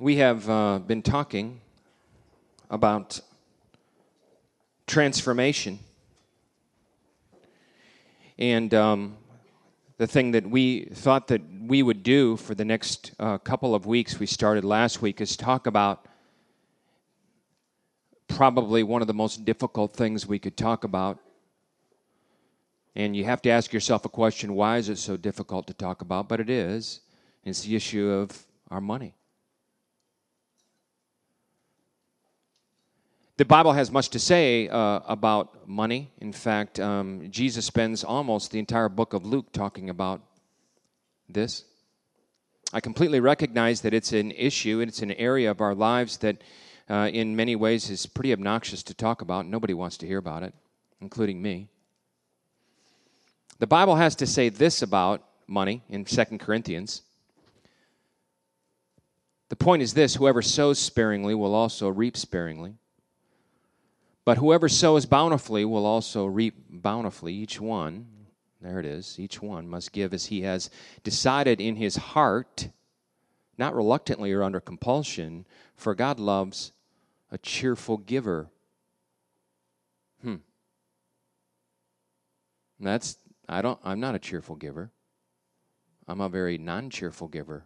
We have uh, been talking about transformation. And um, the thing that we thought that we would do for the next uh, couple of weeks, we started last week, is talk about probably one of the most difficult things we could talk about. And you have to ask yourself a question why is it so difficult to talk about? But it is. It's the issue of our money. The Bible has much to say uh, about money. In fact, um, Jesus spends almost the entire book of Luke talking about this. I completely recognize that it's an issue and it's an area of our lives that, uh, in many ways, is pretty obnoxious to talk about. Nobody wants to hear about it, including me. The Bible has to say this about money in 2 Corinthians. The point is this whoever sows sparingly will also reap sparingly. But whoever sows bountifully will also reap bountifully. Each one, there it is, each one must give as he has decided in his heart, not reluctantly or under compulsion, for God loves a cheerful giver. Hmm. That's I don't I'm not a cheerful giver. I'm a very non-cheerful giver.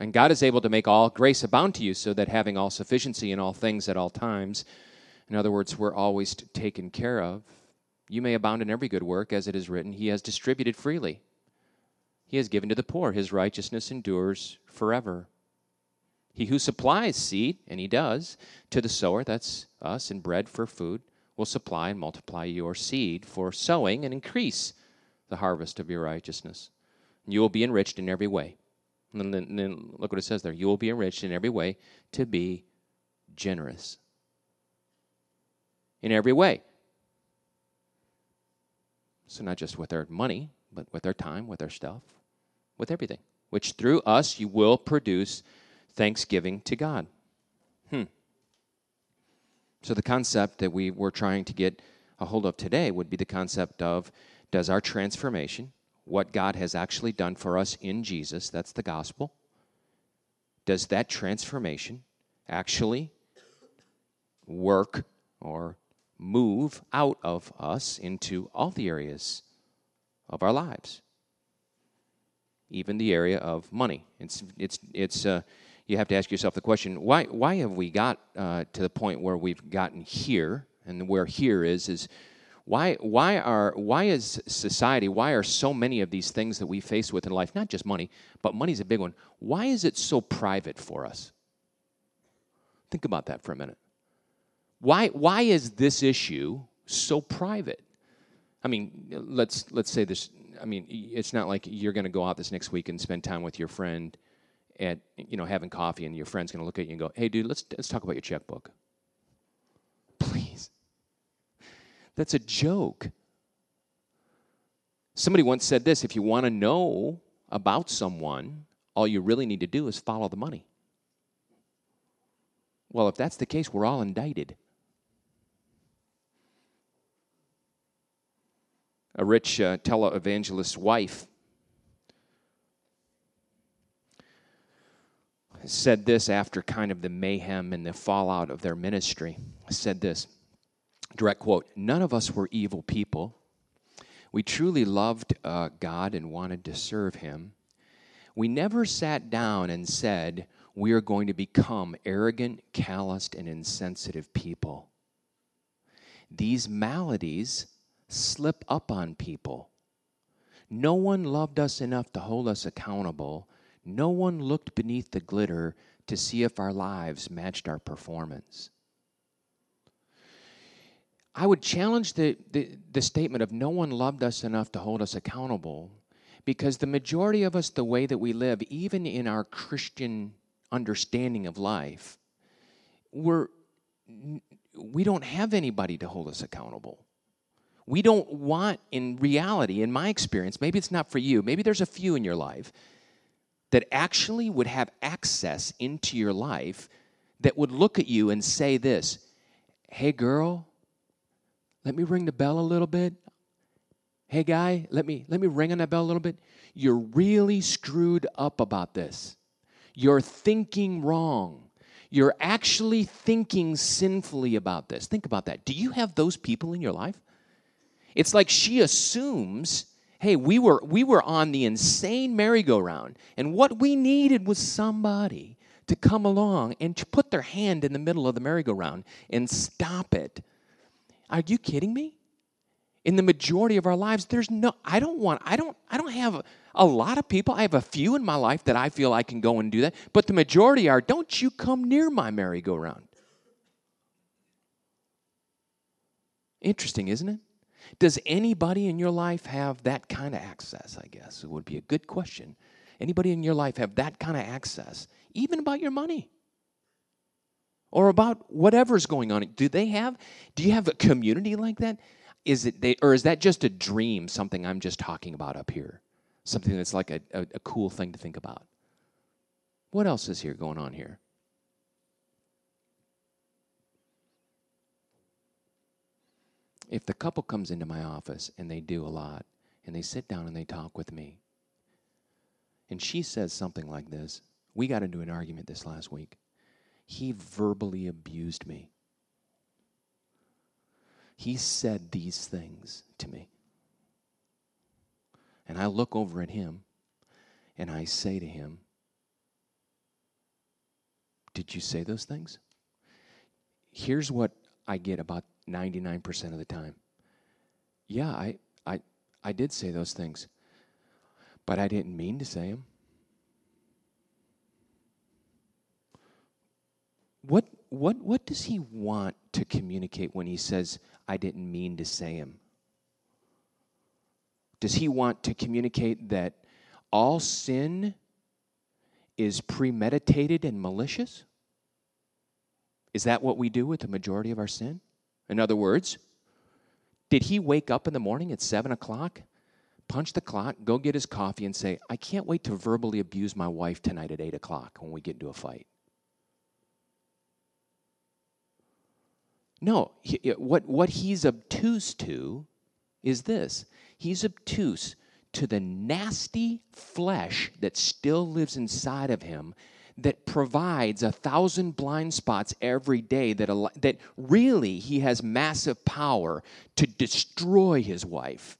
And God is able to make all grace abound to you so that having all sufficiency in all things at all times, in other words, we're always taken care of, you may abound in every good work, as it is written, He has distributed freely. He has given to the poor. His righteousness endures forever. He who supplies seed, and he does, to the sower, that's us, and bread for food, will supply and multiply your seed for sowing and increase the harvest of your righteousness. And You will be enriched in every way and then, and then look what it says there. You will be enriched in every way to be generous. In every way. So, not just with our money, but with our time, with our stuff, with everything, which through us you will produce thanksgiving to God. Hmm. So, the concept that we were trying to get a hold of today would be the concept of does our transformation what God has actually done for us in Jesus, that's the gospel, does that transformation actually work or move out of us into all the areas of our lives? Even the area of money. It's, it's, it's, uh, you have to ask yourself the question why, why have we got uh, to the point where we've gotten here? And where here is, is why, why, are, why is society, why are so many of these things that we face with in life, not just money, but money's a big one, why is it so private for us? Think about that for a minute. Why, why is this issue so private? I mean, let's, let's say this. I mean, it's not like you're going to go out this next week and spend time with your friend at, you know, having coffee and your friend's going to look at you and go, hey, dude, let's, let's talk about your checkbook. That's a joke. Somebody once said this if you want to know about someone, all you really need to do is follow the money. Well, if that's the case, we're all indicted. A rich uh, televangelist's wife said this after kind of the mayhem and the fallout of their ministry. Said this direct quote None of us were evil people. We truly loved uh, God and wanted to serve Him. We never sat down and said, We are going to become arrogant, calloused, and insensitive people. These maladies slip up on people. No one loved us enough to hold us accountable. No one looked beneath the glitter to see if our lives matched our performance. I would challenge the, the, the, statement of no one loved us enough to hold us accountable because the majority of us, the way that we live, even in our Christian understanding of life, we're, we don't have anybody to hold us accountable. We don't want, in reality, in my experience, maybe it's not for you, maybe there's a few in your life that actually would have access into your life that would look at you and say this Hey, girl, let me ring the bell a little bit. Hey guy, let me let me ring on that bell a little bit. You're really screwed up about this. You're thinking wrong. You're actually thinking sinfully about this. Think about that. Do you have those people in your life? It's like she assumes, hey, we were we were on the insane merry-go-round, and what we needed was somebody to come along and put their hand in the middle of the merry-go-round and stop it. Are you kidding me? In the majority of our lives, there's no I don't want I don't I don't have a lot of people. I have a few in my life that I feel I can go and do that, but the majority are don't you come near my merry-go-round. Interesting, isn't it? Does anybody in your life have that kind of access? I guess it would be a good question. Anybody in your life have that kind of access, even about your money? Or about whatever's going on. Do they have do you have a community like that? Is it they or is that just a dream, something I'm just talking about up here? Something that's like a, a, a cool thing to think about. What else is here going on here? if the couple comes into my office and they do a lot and they sit down and they talk with me and she says something like this we got into an argument this last week he verbally abused me he said these things to me and i look over at him and i say to him did you say those things here's what i get about 99% of the time. Yeah, I, I, I did say those things, but I didn't mean to say them. What, what, what does he want to communicate when he says, I didn't mean to say him? Does he want to communicate that all sin is premeditated and malicious? Is that what we do with the majority of our sin? In other words, did he wake up in the morning at 7 o'clock, punch the clock, go get his coffee, and say, I can't wait to verbally abuse my wife tonight at 8 o'clock when we get into a fight? No, he, what, what he's obtuse to is this he's obtuse to the nasty flesh that still lives inside of him that provides a thousand blind spots every day that, that really he has massive power to destroy his wife.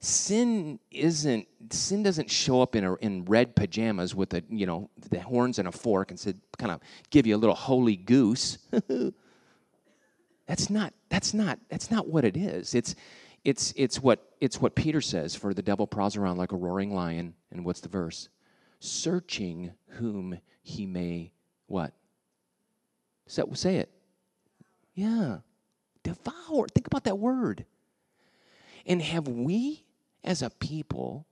Sin isn't sin doesn't show up in a, in red pajamas with a you know the horns and a fork and said kind of give you a little holy goose. that's not that's not that's not what it is. It's it's, it's, what, it's what Peter says for the devil prowls around like a roaring lion. And what's the verse? Searching whom he may what? So, say it. Yeah. Devour. Think about that word. And have we, as a people,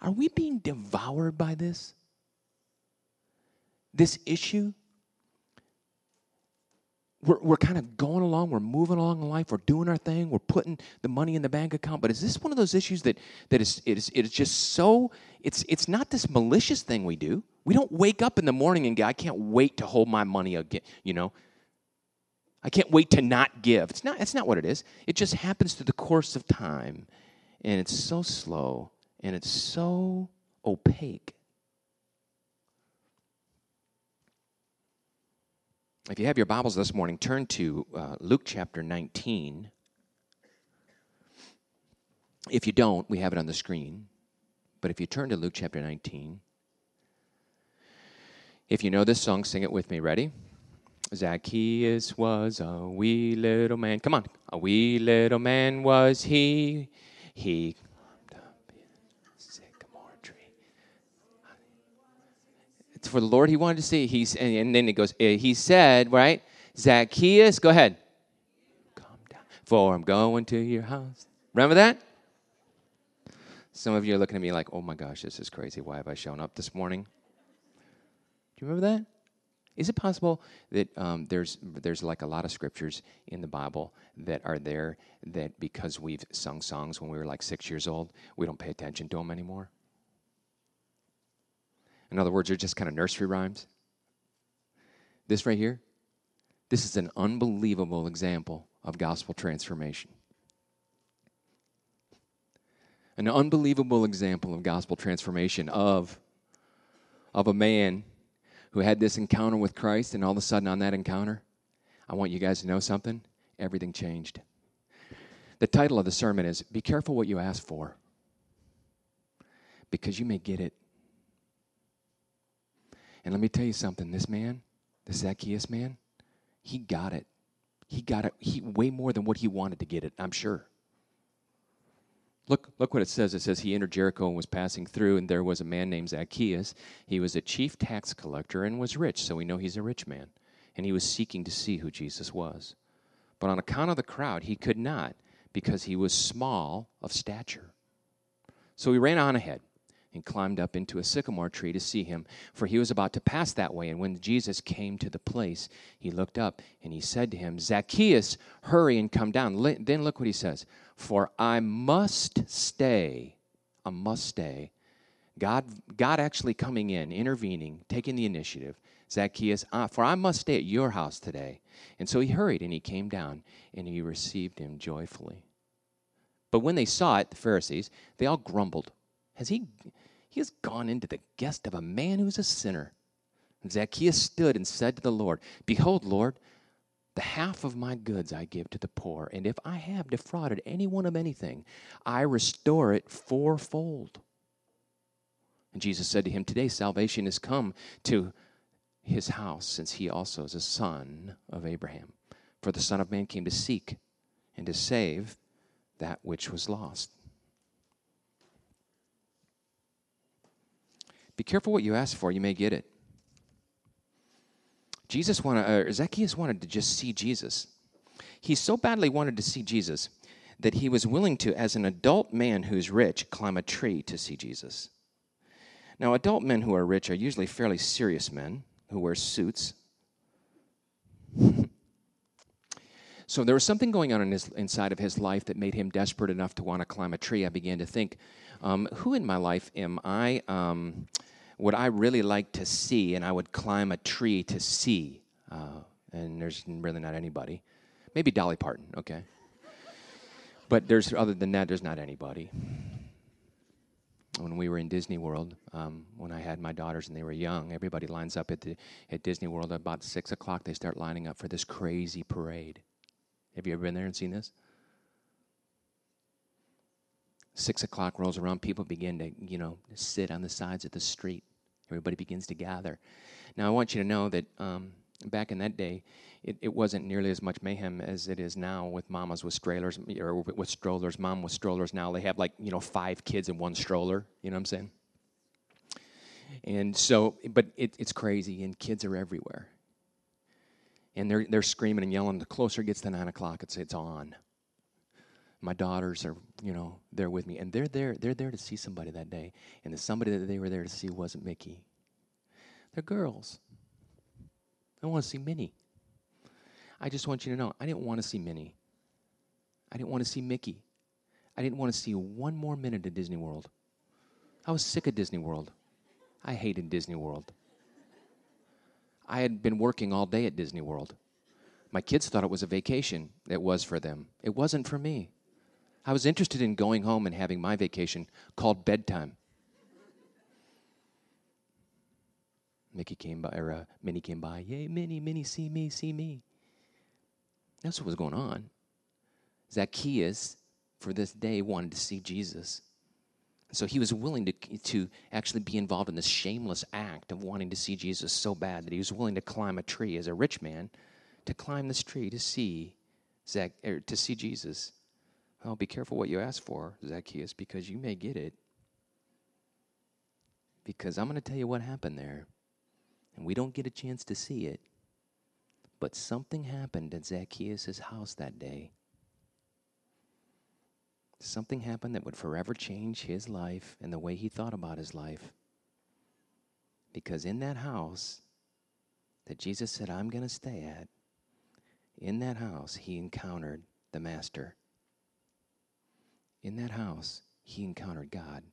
are we being devoured by this? This issue we're, we're kind of going along, we're moving along in life, we're doing our thing, we're putting the money in the bank account. But is this one of those issues that, that is, it is, it is just so, it's, it's not this malicious thing we do. We don't wake up in the morning and go, I can't wait to hold my money again, you know. I can't wait to not give. It's not, that's not what it is. It just happens through the course of time. And it's so slow and it's so opaque. If you have your Bibles this morning, turn to uh, Luke chapter 19. If you don't, we have it on the screen. But if you turn to Luke chapter 19, if you know this song, sing it with me. Ready? Zacchaeus was a wee little man. Come on. A wee little man was he. He for the Lord he wanted to see. He's, and, and then it goes, eh, he said, right? Zacchaeus, go ahead. Calm down. For I'm going to your house. Remember that? Some of you are looking at me like, oh my gosh, this is crazy. Why have I shown up this morning? Do you remember that? Is it possible that um, there's there's like a lot of scriptures in the Bible that are there that because we've sung songs when we were like six years old, we don't pay attention to them anymore? In other words, they're just kind of nursery rhymes. This right here, this is an unbelievable example of gospel transformation. An unbelievable example of gospel transformation of, of a man who had this encounter with Christ, and all of a sudden on that encounter, I want you guys to know something. Everything changed. The title of the sermon is Be Careful What You Ask For, because you may get it. And let me tell you something this man, the Zacchaeus man, he got it. He got it he, way more than what he wanted to get it, I'm sure. Look, look what it says. It says he entered Jericho and was passing through, and there was a man named Zacchaeus. He was a chief tax collector and was rich, so we know he's a rich man. And he was seeking to see who Jesus was. But on account of the crowd, he could not, because he was small of stature. So he ran on ahead and climbed up into a sycamore tree to see him, for he was about to pass that way. And when Jesus came to the place, he looked up and he said to him, Zacchaeus, hurry and come down. Then look what he says For I must stay, I must stay. God, God actually coming in, intervening, taking the initiative. Zacchaeus, uh, for I must stay at your house today. And so he hurried and he came down and he received him joyfully. But when they saw it, the Pharisees, they all grumbled. Has he he has gone into the guest of a man who's a sinner. And Zacchaeus stood and said to the Lord, Behold, Lord, the half of my goods I give to the poor, and if I have defrauded anyone of anything, I restore it fourfold. And Jesus said to him, Today salvation has come to his house, since he also is a son of Abraham. For the Son of Man came to seek and to save that which was lost. Be careful what you ask for, you may get it. Jesus wanted, uh, Zacchaeus wanted to just see Jesus. He so badly wanted to see Jesus that he was willing to, as an adult man who's rich, climb a tree to see Jesus. Now, adult men who are rich are usually fairly serious men who wear suits. so there was something going on in his, inside of his life that made him desperate enough to want to climb a tree. I began to think, um, who in my life am I? Um, would I really like to see? And I would climb a tree to see. Uh, and there's really not anybody. Maybe Dolly Parton, okay. But there's other than that, there's not anybody. When we were in Disney World, um, when I had my daughters and they were young, everybody lines up at the at Disney World at about six o'clock. They start lining up for this crazy parade. Have you ever been there and seen this? Six o'clock rolls around, people begin to, you know, sit on the sides of the street. Everybody begins to gather. Now, I want you to know that um, back in that day, it, it, wasn't nearly as much mayhem as it is now with mamas with strollers or with strollers. Mom with strollers now, they have like, you know, five kids in one stroller. You know what I'm saying? And so, but it, it's crazy, and kids are everywhere. And they're, they're screaming and yelling. The closer it gets to 9 o'clock, it's, it's on my daughters are you know there with me. And they're there they're there to see somebody that day. And the somebody that they were there to see wasn't mickey. They're girls. I want to see minnie. I just want you to know i didn't want to see minnie. I didn't want to see mickey. I didn't want to see one more minute of disney world. I was sick of disney world. I hated disney world. I had been working all day at disney world. My kids thought it was a vacation. It was for them. It wasn't for me I was interested in going home and having my vacation called bedtime. Mickey came by, or uh, Minnie came by. Yay, Minnie, Minnie, see me, see me. That's what was going on. Zacchaeus, for this day, wanted to see Jesus. So he was willing to, to actually be involved in this shameless act of wanting to see Jesus so bad that he was willing to climb a tree as a rich man, to climb this tree to see, Zac, to see Jesus. Oh, be careful what you ask for, Zacchaeus, because you may get it. Because I'm going to tell you what happened there. And we don't get a chance to see it. But something happened at Zacchaeus' house that day. Something happened that would forever change his life and the way he thought about his life. Because in that house that Jesus said, I'm going to stay at, in that house, he encountered the Master. In that house, he encountered God.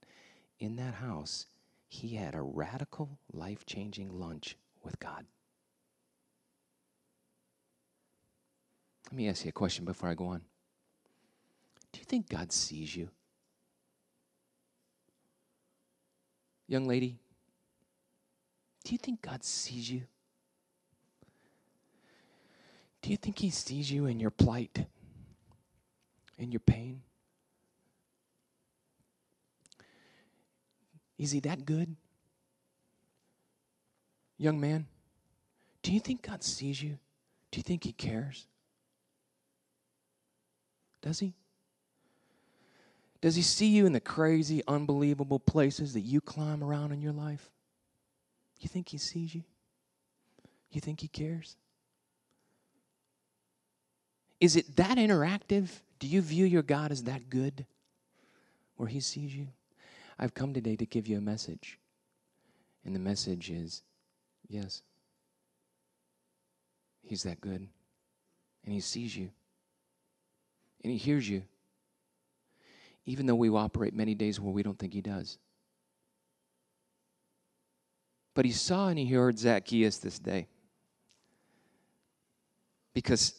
In that house, he had a radical, life changing lunch with God. Let me ask you a question before I go on. Do you think God sees you? Young lady, do you think God sees you? Do you think He sees you in your plight, in your pain? Is He that good? Young man, do you think God sees you? Do you think He cares? Does He? Does He see you in the crazy, unbelievable places that you climb around in your life? You think He sees you? You think He cares? Is it that interactive? Do you view your God as that good where He sees you? I've come today to give you a message. And the message is yes, He's that good. And He sees you. And He hears you. Even though we operate many days where we don't think He does. But He saw and He heard Zacchaeus this day. Because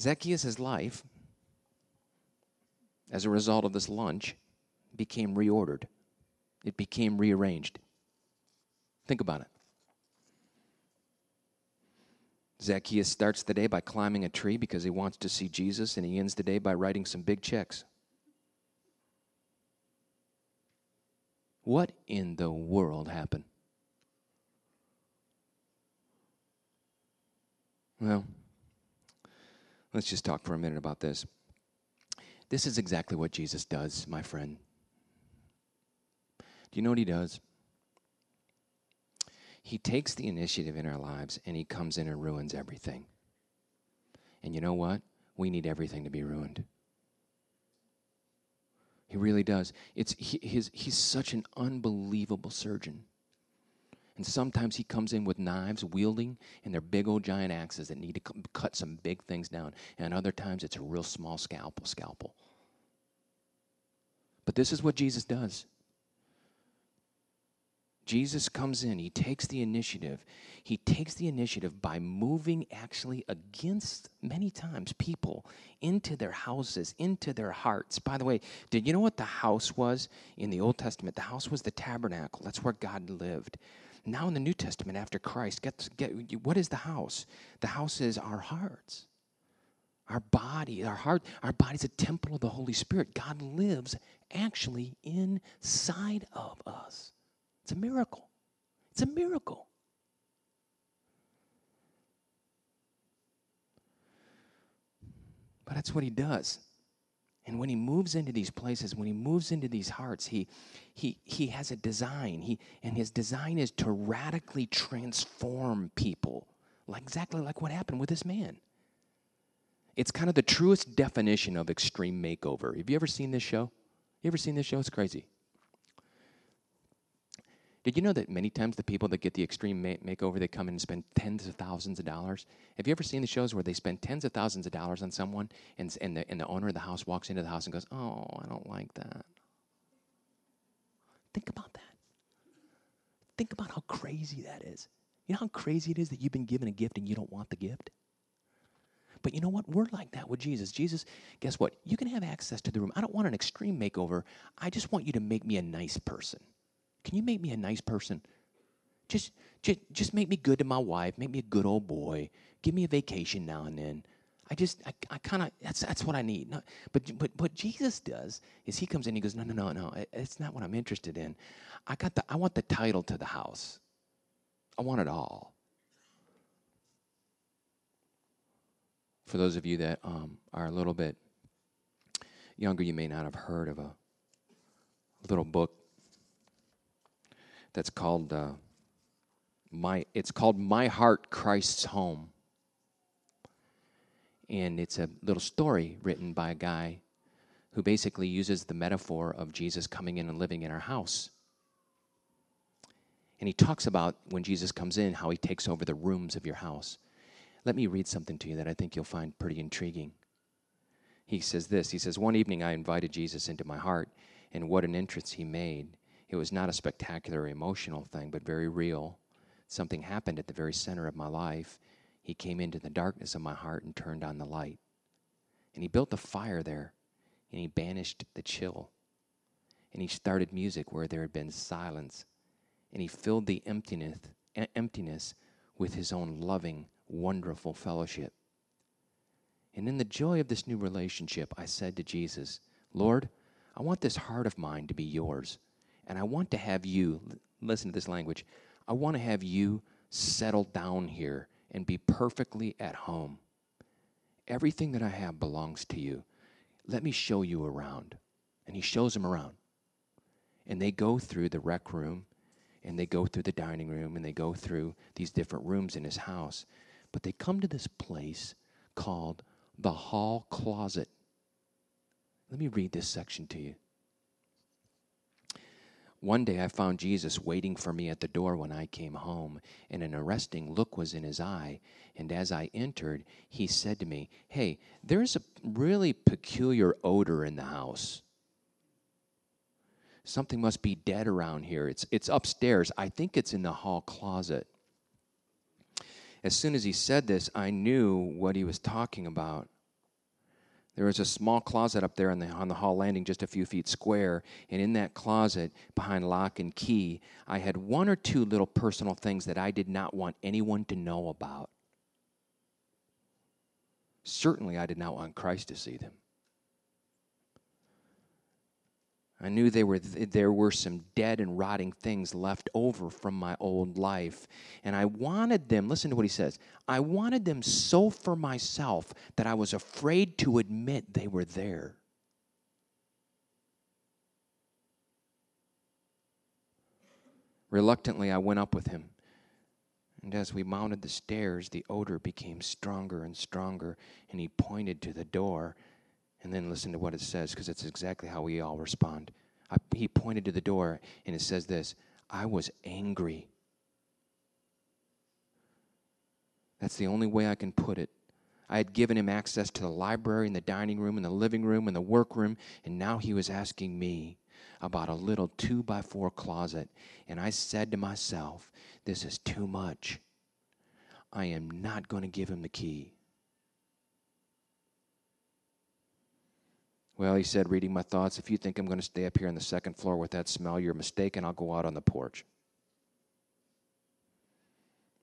Zacchaeus' life, as a result of this lunch, became reordered, it became rearranged. Think about it. Zacchaeus starts the day by climbing a tree because he wants to see Jesus, and he ends the day by writing some big checks. What in the world happened? Well, let's just talk for a minute about this. This is exactly what Jesus does, my friend. Do you know what he does? He takes the initiative in our lives and he comes in and ruins everything. And you know what? We need everything to be ruined. He really does. It's he, his, he's such an unbelievable surgeon. And sometimes he comes in with knives, wielding, and they're big old giant axes that need to cut some big things down. And other times it's a real small scalpel, scalpel. But this is what Jesus does. Jesus comes in, he takes the initiative. He takes the initiative by moving actually against many times people into their houses, into their hearts. By the way, did you know what the house was in the Old Testament? The house was the tabernacle, that's where God lived. Now in the New Testament, after Christ, get, get, what is the house? The house is our hearts. Our body, our heart, our body's a temple of the Holy Spirit. God lives actually inside of us. It's a miracle. It's a miracle. But that's what he does. And when he moves into these places, when he moves into these hearts, he, he, he has a design. He, and his design is to radically transform people, like exactly like what happened with this man. It's kind of the truest definition of extreme makeover. Have you ever seen this show? You ever seen this show? It's crazy. Did you know that many times the people that get the extreme makeover, they come in and spend tens of thousands of dollars? Have you ever seen the shows where they spend tens of thousands of dollars on someone and, and, the, and the owner of the house walks into the house and goes, Oh, I don't like that? Think about that. Think about how crazy that is. You know how crazy it is that you've been given a gift and you don't want the gift? But you know what? We're like that with Jesus. Jesus, guess what? You can have access to the room. I don't want an extreme makeover. I just want you to make me a nice person. Can you make me a nice person? Just, just, just make me good to my wife. Make me a good old boy. Give me a vacation now and then. I just, I, I kind of, that's, that's what I need. No, but, but what Jesus does is he comes in, and he goes, no, no, no, no, it's not what I'm interested in. I got the, I want the title to the house. I want it all. For those of you that um, are a little bit younger, you may not have heard of a little book that's called uh, my. It's called My Heart, Christ's Home, and it's a little story written by a guy who basically uses the metaphor of Jesus coming in and living in our house. And he talks about when Jesus comes in, how he takes over the rooms of your house. Let me read something to you that I think you'll find pretty intriguing. He says this He says, One evening I invited Jesus into my heart, and what an entrance he made. It was not a spectacular emotional thing, but very real. Something happened at the very center of my life. He came into the darkness of my heart and turned on the light. And he built a fire there, and he banished the chill. and he started music where there had been silence. And he filled the emptiness, emptiness with his own loving, wonderful fellowship. And in the joy of this new relationship, I said to Jesus, Lord, I want this heart of mine to be yours. And I want to have you, listen to this language, I want to have you settle down here and be perfectly at home. Everything that I have belongs to you. Let me show you around. And he shows them around. And they go through the rec room, and they go through the dining room, and they go through these different rooms in his house. But they come to this place called the hall closet. Let me read this section to you. One day I found Jesus waiting for me at the door when I came home, and an arresting look was in his eye. And as I entered, he said to me, Hey, there's a really peculiar odor in the house. Something must be dead around here. It's, it's upstairs. I think it's in the hall closet. As soon as he said this, I knew what he was talking about. There was a small closet up there on the, on the hall landing, just a few feet square. And in that closet, behind lock and key, I had one or two little personal things that I did not want anyone to know about. Certainly, I did not want Christ to see them. I knew they were, there were some dead and rotting things left over from my old life. And I wanted them, listen to what he says, I wanted them so for myself that I was afraid to admit they were there. Reluctantly, I went up with him. And as we mounted the stairs, the odor became stronger and stronger, and he pointed to the door. And then listen to what it says, because it's exactly how we all respond. I, he pointed to the door, and it says this I was angry. That's the only way I can put it. I had given him access to the library and the dining room and the living room and the workroom, and now he was asking me about a little two by four closet. And I said to myself, This is too much. I am not going to give him the key. Well, he said, reading my thoughts, if you think I'm going to stay up here on the second floor with that smell, you're mistaken. I'll go out on the porch.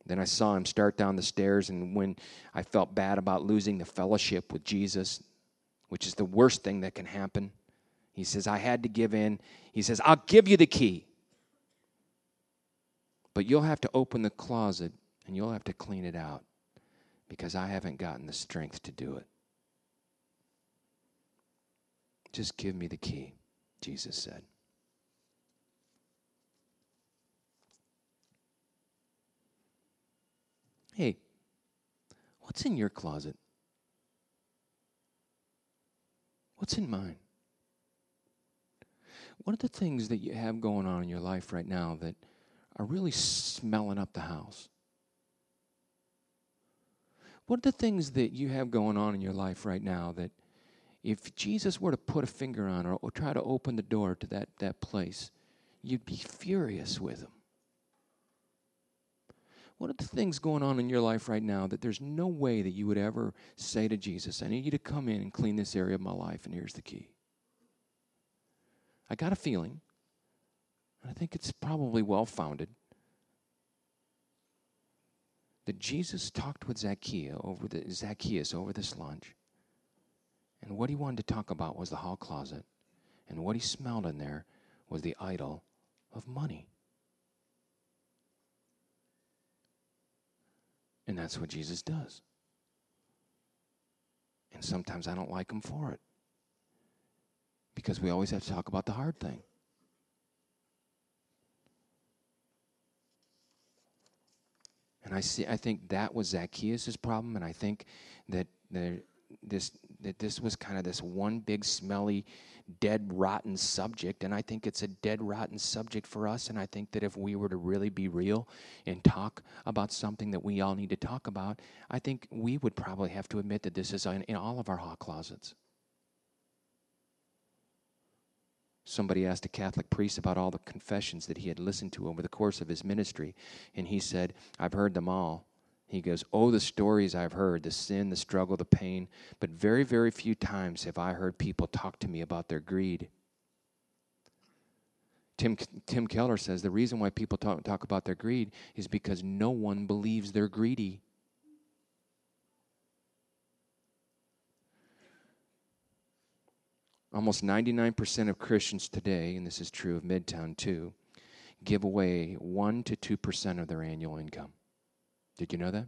Then I saw him start down the stairs, and when I felt bad about losing the fellowship with Jesus, which is the worst thing that can happen, he says, I had to give in. He says, I'll give you the key. But you'll have to open the closet and you'll have to clean it out because I haven't gotten the strength to do it. Just give me the key, Jesus said. Hey, what's in your closet? What's in mine? What are the things that you have going on in your life right now that are really smelling up the house? What are the things that you have going on in your life right now that if Jesus were to put a finger on or, or try to open the door to that, that place, you'd be furious with him? What are the things going on in your life right now that there's no way that you would ever say to Jesus, I need you to come in and clean this area of my life, and here's the key? I got a feeling, and I think it's probably well founded, that Jesus talked with Zacchaeus over, the, Zacchaeus over this lunch. And what he wanted to talk about was the hall closet. And what he smelled in there was the idol of money. And that's what Jesus does. And sometimes I don't like him for it because we always have to talk about the hard thing. And I see I think that was Zacchaeus' problem, and I think that there, this that this was kind of this one big smelly dead rotten subject and i think it's a dead rotten subject for us and i think that if we were to really be real and talk about something that we all need to talk about i think we would probably have to admit that this is in, in all of our hot closets Somebody asked a Catholic priest about all the confessions that he had listened to over the course of his ministry, and he said, I've heard them all. He goes, Oh, the stories I've heard, the sin, the struggle, the pain, but very, very few times have I heard people talk to me about their greed. Tim, Tim Keller says the reason why people talk, talk about their greed is because no one believes they're greedy. Almost 99% of Christians today, and this is true of Midtown too, give away 1 to 2% of their annual income. Did you know that?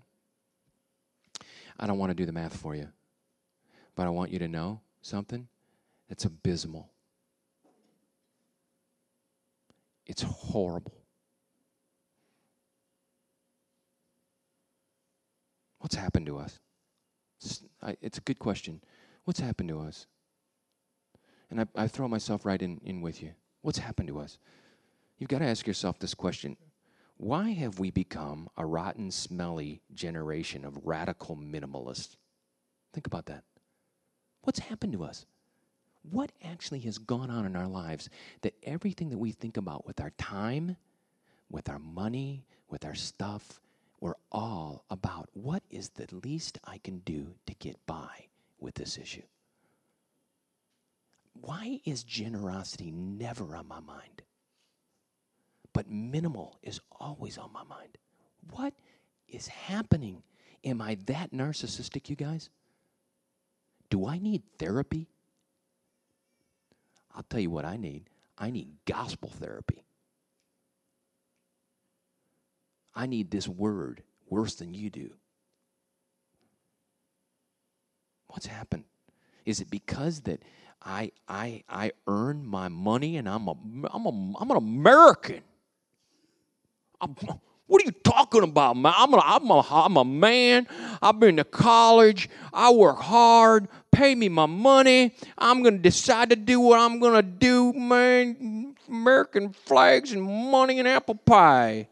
I don't want to do the math for you, but I want you to know something that's abysmal. It's horrible. What's happened to us? It's a good question. What's happened to us? And I, I throw myself right in, in with you. What's happened to us? You've got to ask yourself this question Why have we become a rotten, smelly generation of radical minimalists? Think about that. What's happened to us? What actually has gone on in our lives that everything that we think about with our time, with our money, with our stuff, we're all about what is the least I can do to get by with this issue? Why is generosity never on my mind? But minimal is always on my mind. What is happening? Am I that narcissistic, you guys? Do I need therapy? I'll tell you what I need. I need gospel therapy. I need this word worse than you do. What's happened? Is it because that I I I earn my money and I'm a I'm a I'm an American? What are you talking about, man? I'm a, I'm, a, I'm a man. I've been to college. I work hard. Pay me my money. I'm going to decide to do what I'm going to do, man. American flags and money and apple pie.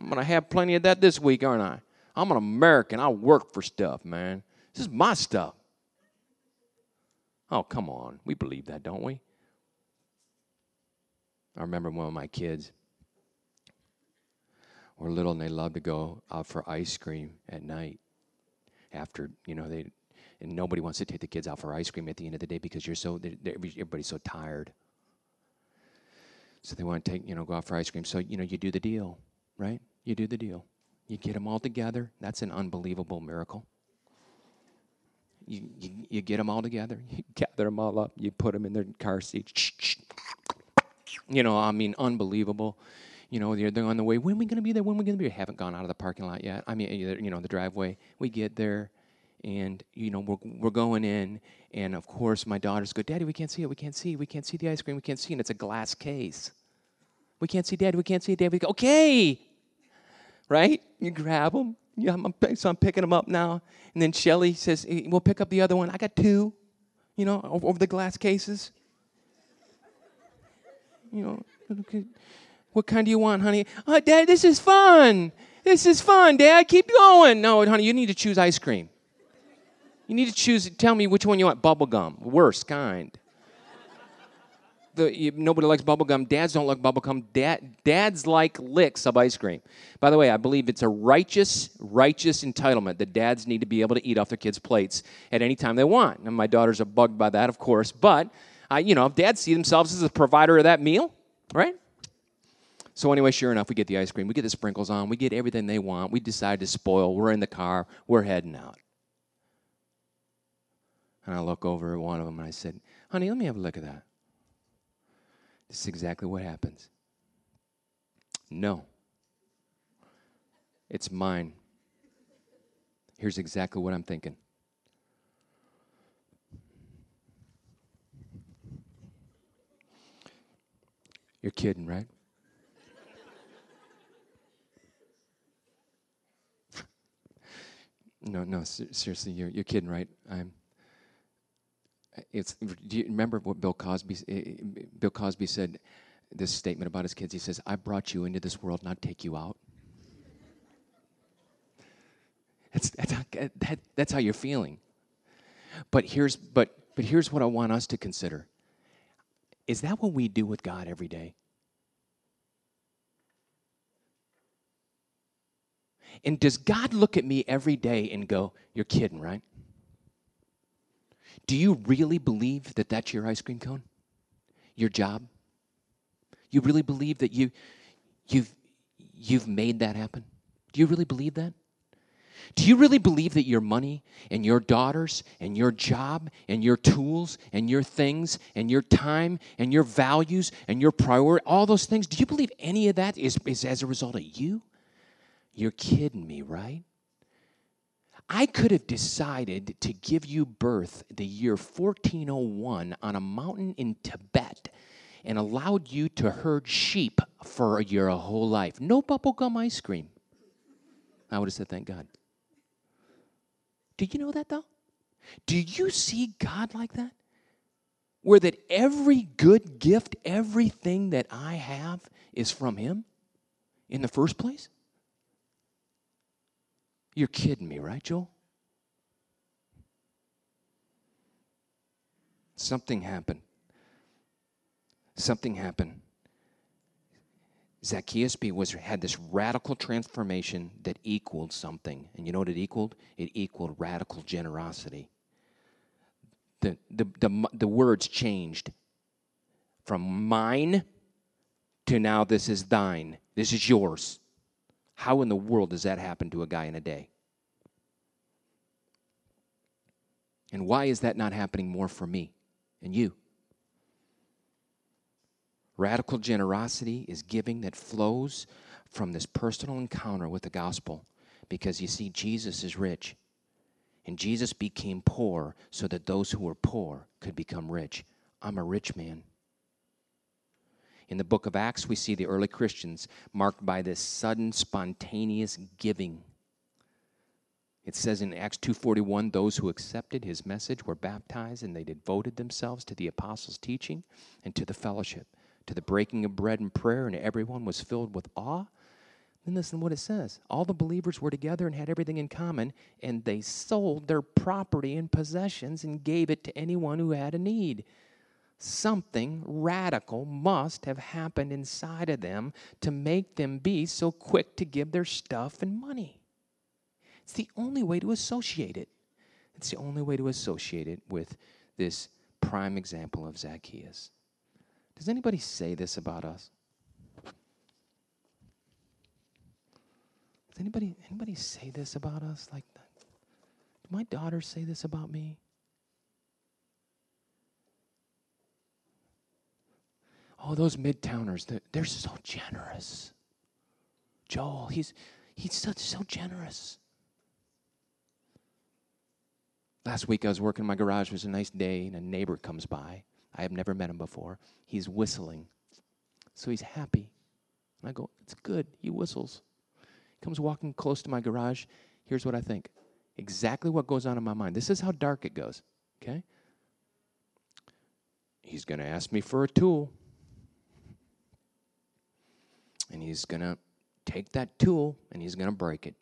I'm going to have plenty of that this week, aren't I? I'm an American. I work for stuff, man. This is my stuff. Oh, come on. We believe that, don't we? I remember one of my kids were little and they loved to go out for ice cream at night after, you know, they and nobody wants to take the kids out for ice cream at the end of the day because you're so everybody's so tired. So they want to take, you know, go out for ice cream. So, you know, you do the deal, right? You do the deal. You get them all together. That's an unbelievable miracle. You, you, you get them all together. You gather them all up. You put them in their car seats. You know, I mean, unbelievable you know, they're, they're on the way. When are we going to be there? When are we going to be? We haven't gone out of the parking lot yet. I mean, you know, the driveway. We get there, and you know, we're we're going in, and of course, my daughters go, "Daddy, we can't see it. We can't see. We can't see the ice cream. We can't see." And it's a glass case. We can't see, Daddy. We can't see Daddy. We go, "Okay." Right? You grab them. Yeah, I'm, so I'm picking them up now. And then Shelly says, "We'll pick up the other one." I got two. You know, over the glass cases. You know, what kind do you want, honey? Oh, Dad, this is fun. This is fun, Dad. Keep going. No, honey, you need to choose ice cream. You need to choose, tell me which one you want. Bubble gum, worst kind. The, you, nobody likes bubble gum. Dads don't like bubble gum. Dad, dads like licks of ice cream. By the way, I believe it's a righteous, righteous entitlement that dads need to be able to eat off their kids' plates at any time they want. And my daughters are bugged by that, of course. But, uh, you know, if dads see themselves as a provider of that meal, right? So anyway, sure enough, we get the ice cream. We get the sprinkles on. We get everything they want. We decide to spoil. We're in the car. We're heading out. And I look over at one of them and I said, honey, let me have a look at that. This is exactly what happens. No. It's mine. Here's exactly what I'm thinking. You're kidding, right? No, no, seriously, you're, you're kidding, right? I'm, it's, do you remember what Bill Cosby, eh, eh, Bill Cosby said, this statement about his kids? He says, I brought you into this world, not take you out. That's, that's, how, that, that's how you're feeling. But here's, but, but here's what I want us to consider. Is that what we do with God every day? And does God look at me every day and go, You're kidding, right? Do you really believe that that's your ice cream cone? Your job? You really believe that you, you've, you've made that happen? Do you really believe that? Do you really believe that your money and your daughters and your job and your tools and your things and your time and your values and your priority, all those things, do you believe any of that is, is as a result of you? You're kidding me, right? I could have decided to give you birth the year 1401 on a mountain in Tibet and allowed you to herd sheep for your whole life. No bubblegum ice cream. I would have said, thank God. Do you know that though? Do you see God like that? Where that every good gift, everything that I have is from Him in the first place? You're kidding me, right, Joel? Something happened. Something happened. Zacchaeus was, had this radical transformation that equaled something. And you know what it equaled? It equaled radical generosity. The, the, the, the words changed from mine to now this is thine. This is yours. How in the world does that happen to a guy in a day? And why is that not happening more for me and you? Radical generosity is giving that flows from this personal encounter with the gospel because you see, Jesus is rich. And Jesus became poor so that those who were poor could become rich. I'm a rich man. In the book of Acts, we see the early Christians marked by this sudden, spontaneous giving. It says in Acts 2:41, those who accepted his message were baptized and they devoted themselves to the apostles' teaching and to the fellowship, to the breaking of bread and prayer, and everyone was filled with awe. Then listen to what it says. All the believers were together and had everything in common, and they sold their property and possessions and gave it to anyone who had a need something radical must have happened inside of them to make them be so quick to give their stuff and money. It's the only way to associate it. It's the only way to associate it with this prime example of Zacchaeus. Does anybody say this about us? Does anybody anybody say this about us like that? Do my daughters say this about me? Oh, those midtowners, they're, they're so generous. Joel, he's he's such so generous. Last week I was working in my garage. It was a nice day, and a neighbor comes by. I have never met him before. He's whistling. So he's happy. And I go, It's good. He whistles. He comes walking close to my garage. Here's what I think exactly what goes on in my mind. This is how dark it goes. Okay? He's going to ask me for a tool and he's going to take that tool and he's going to break it.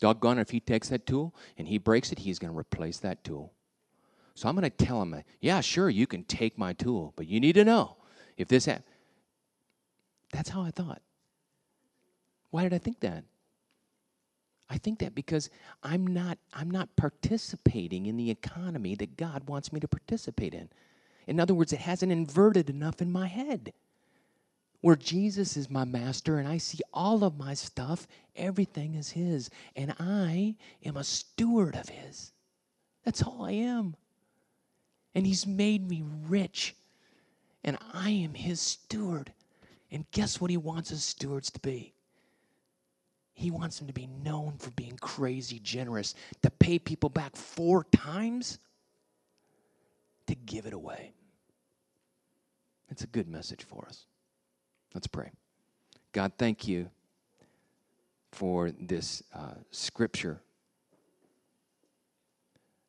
Doggone, if he takes that tool and he breaks it, he's going to replace that tool. So I'm going to tell him, yeah, sure, you can take my tool, but you need to know if this ha-. That's how I thought. Why did I think that? I think that because I'm not I'm not participating in the economy that God wants me to participate in. In other words, it hasn't inverted enough in my head where Jesus is my master and I see all of my stuff, everything is His, and I am a steward of His. That's all I am. And He's made me rich, and I am His steward. And guess what He wants His stewards to be? He wants them to be known for being crazy generous, to pay people back four times, to give it away. It's a good message for us. Let's pray. God, thank you for this uh, scripture.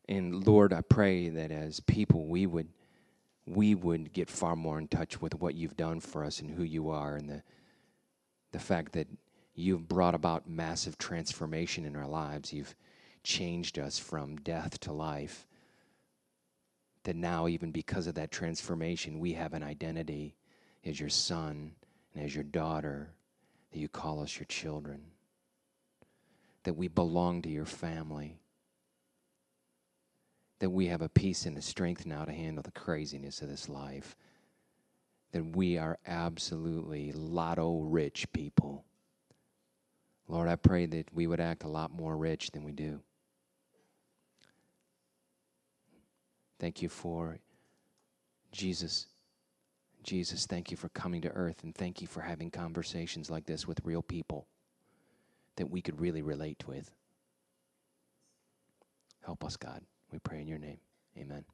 And Lord, I pray that as people, we would we would get far more in touch with what you've done for us and who you are, and the the fact that you've brought about massive transformation in our lives. You've changed us from death to life. That now, even because of that transformation, we have an identity as your son and as your daughter, that you call us your children, that we belong to your family, that we have a peace and a strength now to handle the craziness of this life, that we are absolutely lotto rich people. Lord, I pray that we would act a lot more rich than we do. Thank you for Jesus. Jesus, thank you for coming to earth and thank you for having conversations like this with real people that we could really relate with. Help us, God. We pray in your name. Amen.